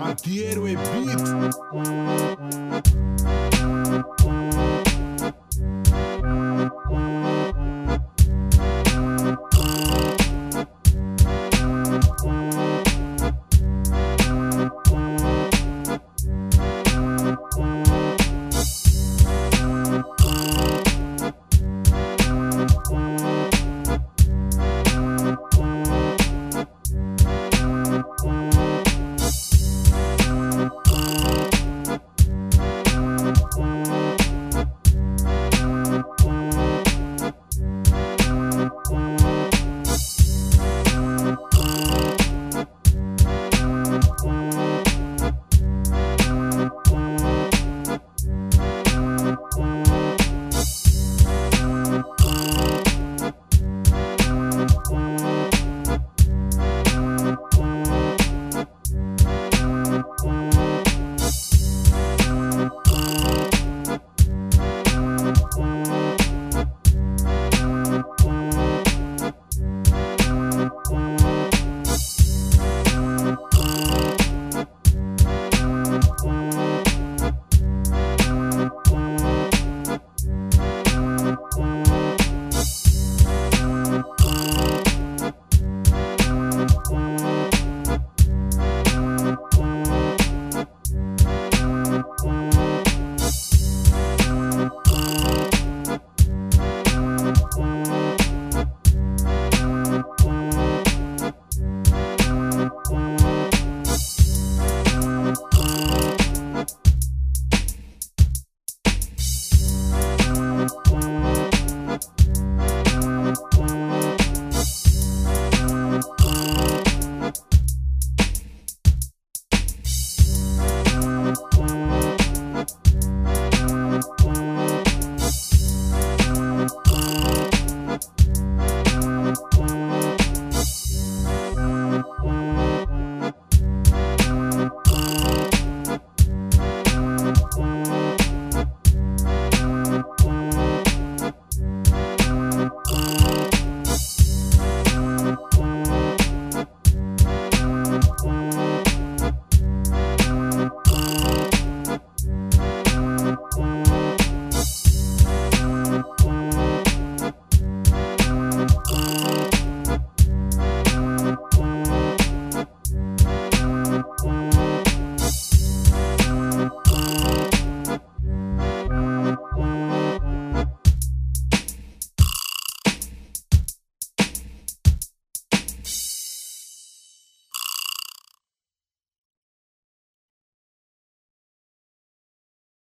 Antihéroe Beat. Bye.